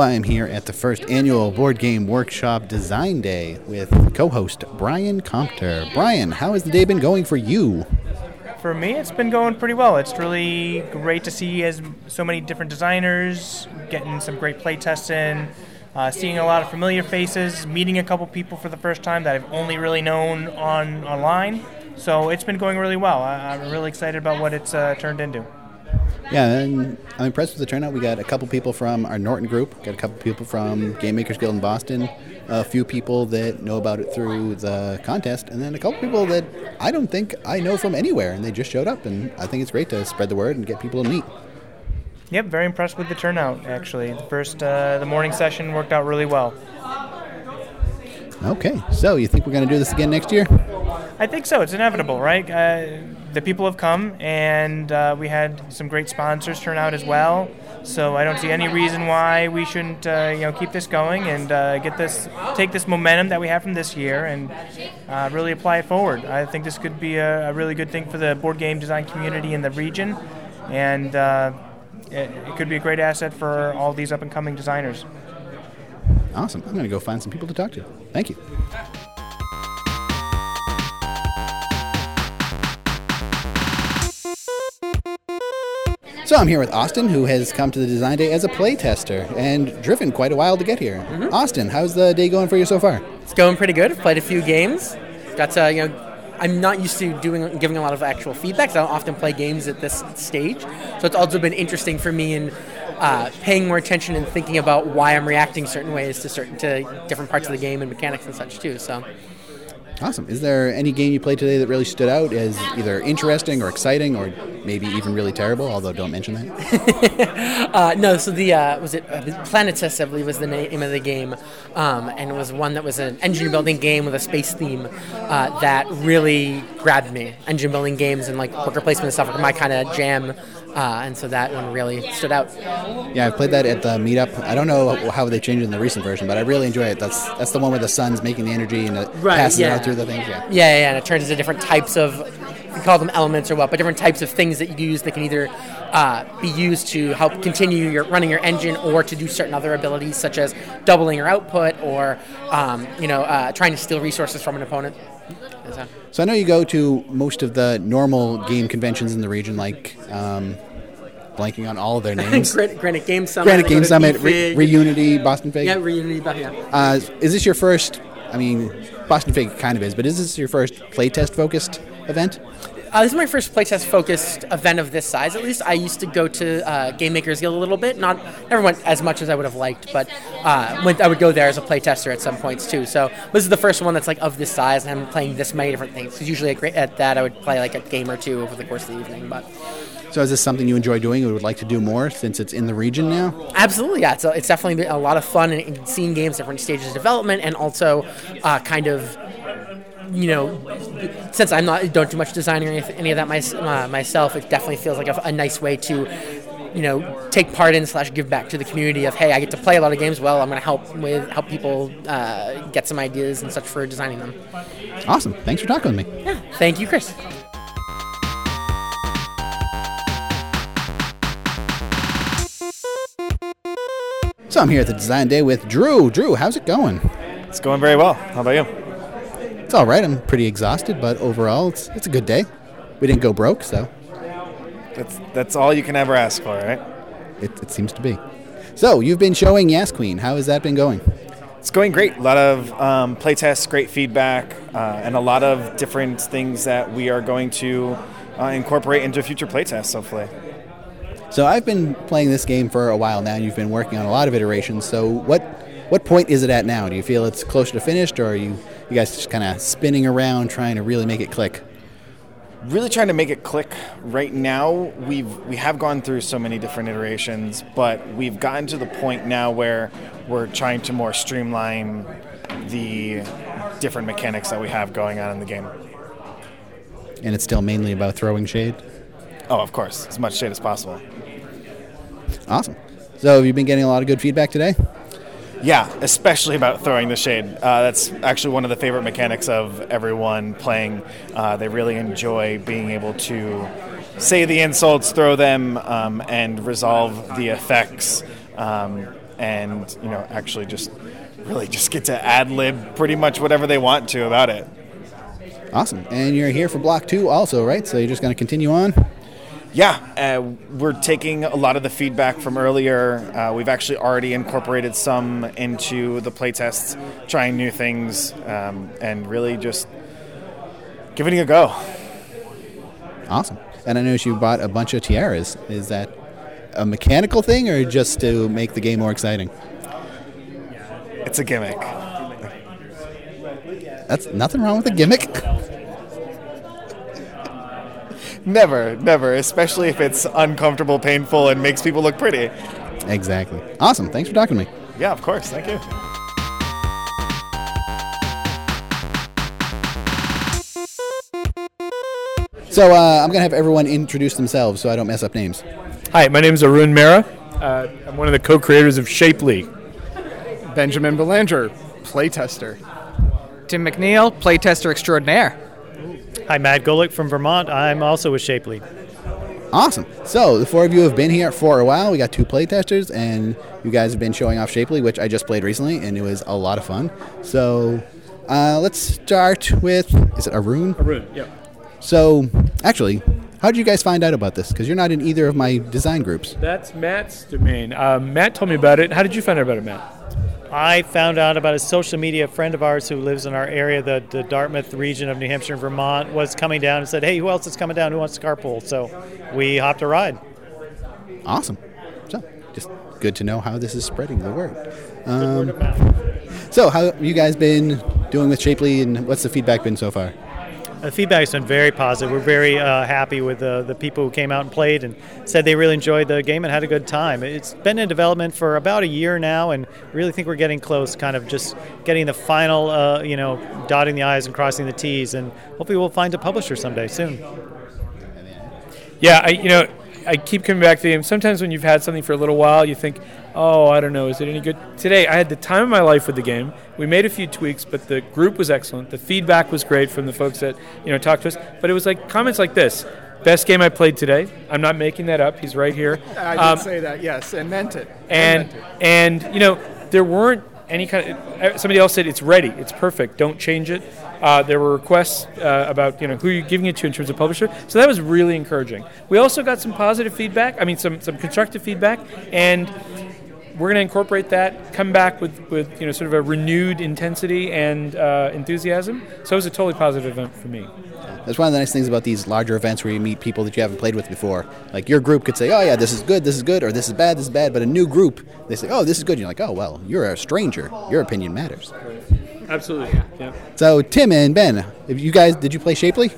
I am here at the first annual Board Game Workshop Design Day with co-host Brian Compter. Brian, how has the day been going for you? For me, it's been going pretty well. It's really great to see as so many different designers getting some great play tests in, uh, seeing a lot of familiar faces, meeting a couple people for the first time that I've only really known on online. So it's been going really well. I, am really excited about what it's uh, turned into. Yeah, and I'm impressed with the turnout. We got a couple people from our Norton group, got a couple people from Game Makers Guild in Boston, a few people that know about it through the contest, and then a couple people that I don't think I know from anywhere, and they just showed up. And I think it's great to spread the word and get people to meet. Yep, very impressed with the turnout. Actually, the first uh, the morning session worked out really well. Okay, so you think we're going to do this again next year? I think so. It's inevitable, right? Uh, the people have come, and uh, we had some great sponsors turn out as well. So I don't see any reason why we shouldn't, uh, you know, keep this going and uh, get this, take this momentum that we have from this year and uh, really apply it forward. I think this could be a, a, really good thing for the board game design community in the region, and uh, it, it could be a great asset for all these up and coming designers. Awesome. I'm going to go find some people to talk to. Thank you. So I'm here with Austin, who has come to the design day as a playtester and driven quite a while to get here. Mm-hmm. Austin, how's the day going for you so far? It's going pretty good. I've played a few games. Got to you know, I'm not used to doing giving a lot of actual feedback. So I don't often play games at this stage, so it's also been interesting for me in uh, paying more attention and thinking about why I'm reacting certain ways to certain to different parts of the game and mechanics and such too. So. Awesome. Is there any game you played today that really stood out as either interesting or exciting or maybe even really terrible? Although don't mention that. uh, no. So the uh, was it uh, Planetus, I believe, was the name of the game, um, and it was one that was an engine building game with a space theme uh, that really grabbed me. Engine building games and like worker placement and stuff are my kind of jam. Uh, and so that one really stood out. Yeah, I played that at the meetup. I don't know how they changed it in the recent version, but I really enjoy it. That's that's the one where the sun's making the energy and it right, passes yeah. out through the things. Yeah. yeah, yeah, and it turns into different types of call them elements or what, but different types of things that you use that can either uh, be used to help continue your running your engine or to do certain other abilities such as doubling your output or um, you know uh, trying to steal resources from an opponent. So I know you go to most of the normal game conventions in the region, like um, blanking on all of their names. Granite Game Summit. Granite Game Summit, Re- Reunity, Boston Fig. Yeah, Reunity, yeah. Uh, is this your first? I mean, Boston Fig kind of is, but is this your first playtest focused event? Uh, this is my first playtest focused event of this size, at least. I used to go to uh, Game Makers Guild a little bit. Not never went as much as I would have liked, but uh, went, I would go there as a playtester at some points too. So this is the first one that's like of this size, and I'm playing this many different things. Because usually at that, I would play like a game or two over the course of the evening. But so is this something you enjoy doing and would like to do more since it's in the region now? Absolutely, yeah. It's, a, it's definitely a lot of fun and seeing games different stages of development and also uh, kind of you know, since I'm not don't do much designing or any of that my, uh, myself, it definitely feels like a, a, nice way to, you know, take part in slash give back to the community of hey, I get to play a lot of games. Well, I'm going to help with help people uh, get some ideas and such for designing them. Awesome. Thanks for talking with me. Yeah. Thank you, Chris. So I'm here at the design day with Drew. Drew, how's it going? It's going very well. How about you? It's all right. I'm pretty exhausted, but overall, it's it's a good day. We didn't go broke, so that's that's all you can ever ask for, right? It, it seems to be. So you've been showing Yas Queen. How has that been going? It's going great. A lot of um, playtests, great feedback, uh, and a lot of different things that we are going to uh, incorporate into future playtests, hopefully. So I've been playing this game for a while now, and you've been working on a lot of iterations. So what what point is it at now? Do you feel it's closer to finished, or are you you guys just kind of spinning around trying to really make it click? Really trying to make it click right now. We've we have gone through so many different iterations, but we've gotten to the point now where we're trying to more streamline the different mechanics that we have going on in the game. And it's still mainly about throwing shade. Oh, of course, as much shade as possible. Awesome. So, have you been getting a lot of good feedback today? Yeah, especially about throwing the shade. Uh, that's actually one of the favorite mechanics of everyone playing. Uh, they really enjoy being able to say the insults, throw them, um, and resolve the effects um, and you know actually just really just get to ad lib pretty much whatever they want to about it. Awesome. And you're here for block two also, right? So you're just going to continue on? Yeah, uh, we're taking a lot of the feedback from earlier. Uh, we've actually already incorporated some into the playtests, trying new things, um, and really just giving it a go. Awesome. And I noticed you bought a bunch of tiaras. Is that a mechanical thing or just to make the game more exciting? It's a gimmick. That's nothing wrong with a gimmick. Never, never, especially if it's uncomfortable, painful, and makes people look pretty. Exactly. Awesome. Thanks for talking to me. Yeah, of course. Thank you. So uh, I'm going to have everyone introduce themselves so I don't mess up names. Hi, my name is Arun Mehra. Uh, I'm one of the co-creators of Shapely. Benjamin Belanger, playtester. Tim McNeil, playtester extraordinaire. Hi, Matt Golick from Vermont. I'm also with Shapely. Awesome. So the four of you have been here for a while. We got two playtesters, and you guys have been showing off Shapely, which I just played recently, and it was a lot of fun. So uh, let's start with is it Arun? Arun, yeah. So actually, how did you guys find out about this? Because you're not in either of my design groups. That's Matt's domain. Um, Matt told me about it. How did you find out about it, Matt? I found out about a social media friend of ours who lives in our area, the, the Dartmouth region of New Hampshire and Vermont, was coming down and said, Hey, who else is coming down? Who wants to carpool? So we hopped a ride. Awesome. So just good to know how this is spreading the word. Um, so how have you guys been doing with Shapely, and what's the feedback been so far? The feedback's been very positive. We're very uh, happy with uh, the people who came out and played and said they really enjoyed the game and had a good time. It's been in development for about a year now, and really think we're getting close, kind of just getting the final, uh, you know, dotting the I's and crossing the T's, and hopefully we'll find a publisher someday soon. Yeah, I, you know, I keep coming back to the game. Sometimes when you've had something for a little while, you think, oh, I don't know, is it any good? Today, I had the time of my life with the game. We made a few tweaks, but the group was excellent. The feedback was great from the folks that you know talked to us. But it was like comments like this: best game I played today. I'm not making that up. He's right here. I did Um, say that, yes, and meant it. and meant it. and you know there weren't any kind of somebody else said it's ready it's perfect don't change it uh, there were requests uh, about you know who you're giving it to in terms of publisher so that was really encouraging we also got some positive feedback i mean some, some constructive feedback and we're going to incorporate that come back with, with you know sort of a renewed intensity and uh, enthusiasm so it was a totally positive event for me That's one of the nice things about these larger events where you meet people that you haven't played with before. Like your group could say, "Oh yeah, this is good, this is good," or "This is bad, this is bad," but a new group they say, "Oh, this is good." You're like, "Oh well, you're a stranger. Your opinion matters." Absolutely yeah So Tim and Ben, if you guys did you play Shapely?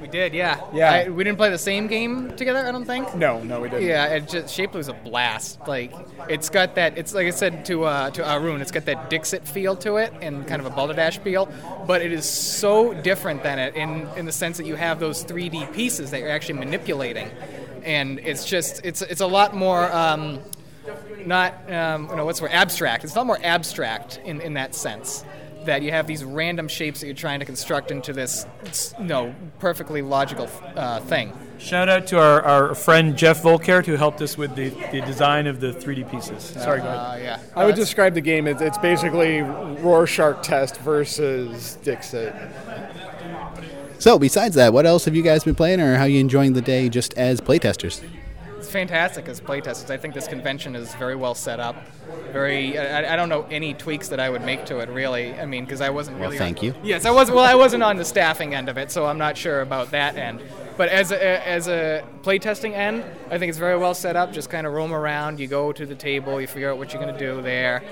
We did, yeah. Yeah. I, we didn't play the same game together, I don't think. No, no, we didn't. Yeah, it just Shapely was a blast. Like it's got that. It's like I said to uh, to Arun. It's got that Dixit feel to it and kind of a balderdash feel, but it is so different than it in in the sense that you have those 3D pieces that you're actually manipulating, and it's just it's it's a lot more. Um, not um, you know what's the word abstract. It's a lot more abstract in, in that sense that you have these random shapes that you're trying to construct into this you know perfectly logical uh, thing. shout out to our, our friend jeff volkert who helped us with the, the design of the 3d pieces sorry go ahead Uh, yeah, I would describe the game as it's basically Rorschach test versus Dixit. So besides that, what else have you guys been playing, or how are you enjoying the day just as playtesters? Fantastic as playtesters. I think this convention is very well set up. Very, I, I don't know any tweaks that I would make to it really. I mean, because I wasn't Well, really. thank on, you. Yes, I was. Well, I wasn't on the staffing end of it, so I'm not sure about that end. But as a, as a playtesting end, I think it's very well set up. Just kind of roam around. You go to the table. You figure out what you're going to do there.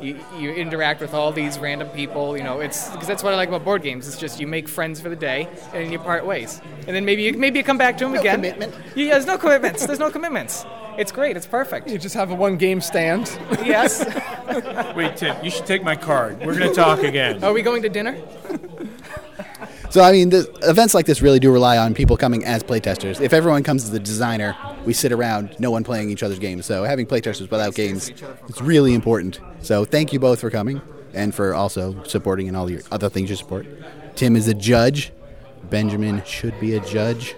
You, you interact with all these random people. You know, it's because that's what I like about board games. It's just you make friends for the day and then you part ways, and then maybe you maybe you come back to them again. commitment. Yeah, there's no commitments. There's no commitments. It's great. It's perfect. You just have a one game stand. Yes. wait tim you should take my card we're going to talk again Are we going to dinner? So I mean, the, events like this really do rely on people coming as playtesters. If everyone comes as a designer, we sit around, no one playing each other's games. So having playtesters without games, it's really important. So thank you both for coming and for also supporting and all your other things you support. Tim is a judge. Benjamin should be a judge.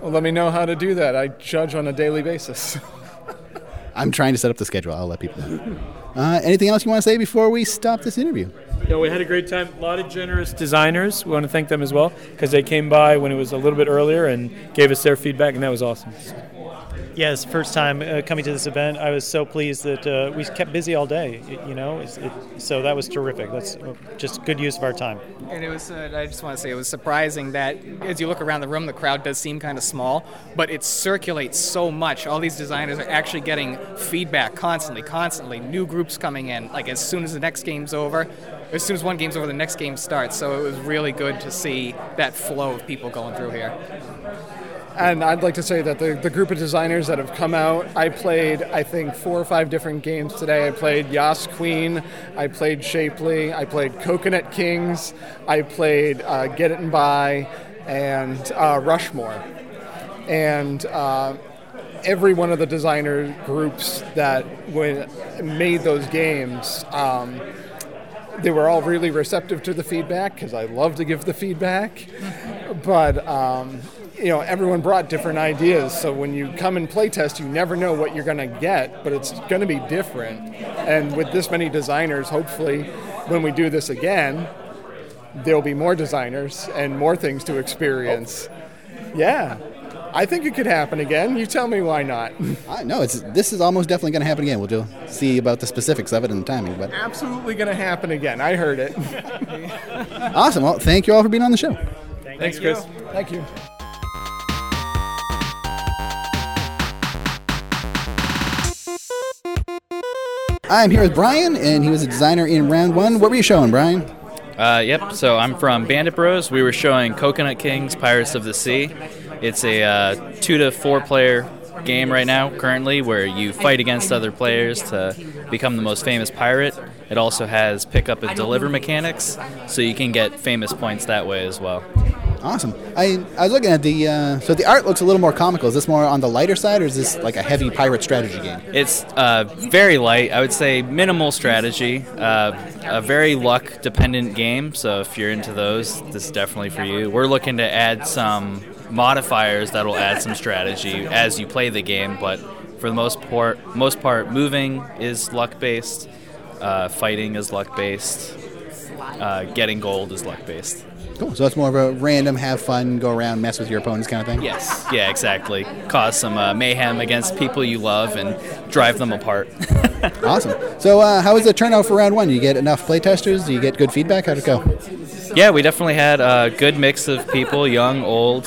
well, let me know how to do that. I judge on a daily basis. I'm trying to set up the schedule. I'll let people know. Uh, anything else you want to say before we stop this interview? Know, we had a great time. A lot of generous designers. We want to thank them as well because they came by when it was a little bit earlier and gave us their feedback, and that was awesome. Yes, first time uh, coming to this event. I was so pleased that uh, we kept busy all day. You know, it's, it, so that was terrific. That's uh, just good use of our time. And it was, uh, I just want to say, it was surprising that as you look around the room, the crowd does seem kind of small, but it circulates so much. All these designers are actually getting feedback constantly, constantly. New groups coming in, like as soon as the next game's over, as soon as one game's over, the next game starts. So it was really good to see that flow of people going through here. And I'd like to say that the, the group of designers that have come out, I played, I think, four or five different games today. I played Yas Queen, I played Shapely, I played Coconut Kings, I played uh, Get It and Buy, and uh, Rushmore. And uh, every one of the designer groups that made those games, um, they were all really receptive to the feedback because I love to give the feedback. But um, you know, everyone brought different ideas. So when you come and play test, you never know what you're going to get, but it's going to be different. And with this many designers, hopefully, when we do this again, there'll be more designers and more things to experience. Yeah. I think it could happen again. You tell me why not. I, know it's this is almost definitely going to happen again. We'll just see about the specifics of it and the timing. But Absolutely going to happen again. I heard it. awesome. Well, thank you all for being on the show. Thanks, Chris. Thank you. I'm here with Brian, and he was a designer in round one. What were you showing, Brian? Uh, yep. So I'm from Bandit Bros. We were showing Coconut Kings: Pirates of the Sea. It's a uh, two to four player game right now, currently, where you fight against other players to become the most famous pirate. It also has pick up and deliver mechanics, so you can get famous points that way as well. Awesome. I, I was looking at the uh, so the art looks a little more comical. Is this more on the lighter side, or is this like a heavy pirate strategy game? It's uh, very light. I would say minimal strategy. Uh, a very luck dependent game. So if you're into those, this is definitely for you. We're looking to add some modifiers that'll add some strategy as you play the game. But for the most part, most part, moving is luck based. Uh, fighting is luck based. Uh, getting gold is luck based. Cool. So it's more of a random, have fun, go around, mess with your opponents kind of thing. Yes. Yeah. Exactly. Cause some uh, mayhem against people you love and drive them apart. Awesome. So uh, how was the turnout for round one? You get enough playtesters? Do you get good feedback? How'd it go? Yeah, we definitely had a good mix of people, young, old.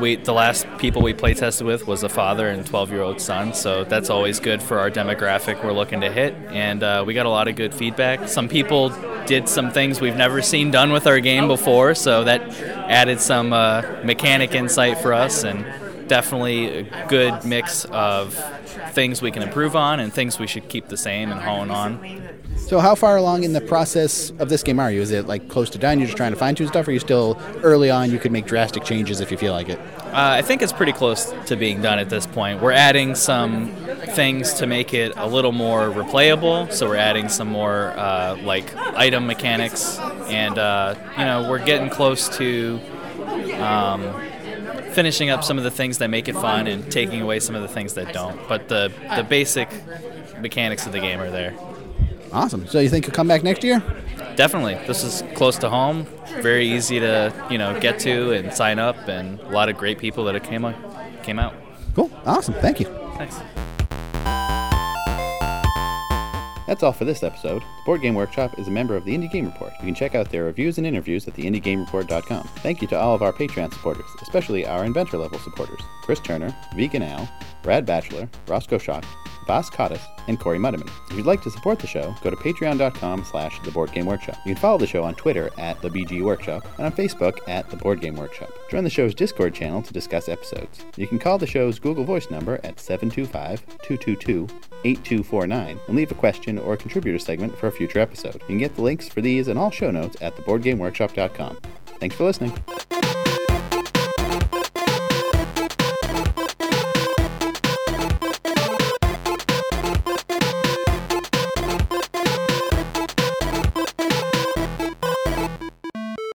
We the last people we play tested with was a father and 12 year old son, so that's always good for our demographic we're looking to hit. And uh, we got a lot of good feedback. Some people did some things we've never seen done with our game before, so that added some uh, mechanic insight for us, and definitely a good mix of things we can improve on and things we should keep the same and hone on. So how far along in the process of this game are you? Is it like close to done? You're just trying to fine tune stuff, or are you still early on? You could make drastic changes if you feel like it. Uh, I think it's pretty close to being done at this point. We're adding some things to make it a little more replayable. So we're adding some more uh, like item mechanics, and uh, you know we're getting close to um, finishing up some of the things that make it fun and taking away some of the things that don't. But the the basic mechanics of the game are there. Awesome. So you think you'll come back next year? Definitely, this is close to home. Very easy to you know get to and sign up, and a lot of great people that came on, came out. Cool. Awesome. Thank you. Thanks. That's all for this episode. The Board Game Workshop is a member of the Indie Game Report. You can check out their reviews and interviews at theindiegamereport.com. Thank you to all of our Patreon supporters, especially our inventor level supporters Chris Turner, Vegan Al, Brad Bachelor, Rosco Schock, Vas Kottas, and Cory Muddiman. If you'd like to support the show, go to patreon.com slash the Board Game Workshop. You can follow the show on Twitter at the BG Workshop and on Facebook at the Board Game Workshop. Join the show's Discord channel to discuss episodes. You can call the show's Google Voice number at 725-222-8249 and leave a question or contributor segment for a future episode. You can get the links for these and all show notes at theboardgameworkshop.com. Thanks for listening.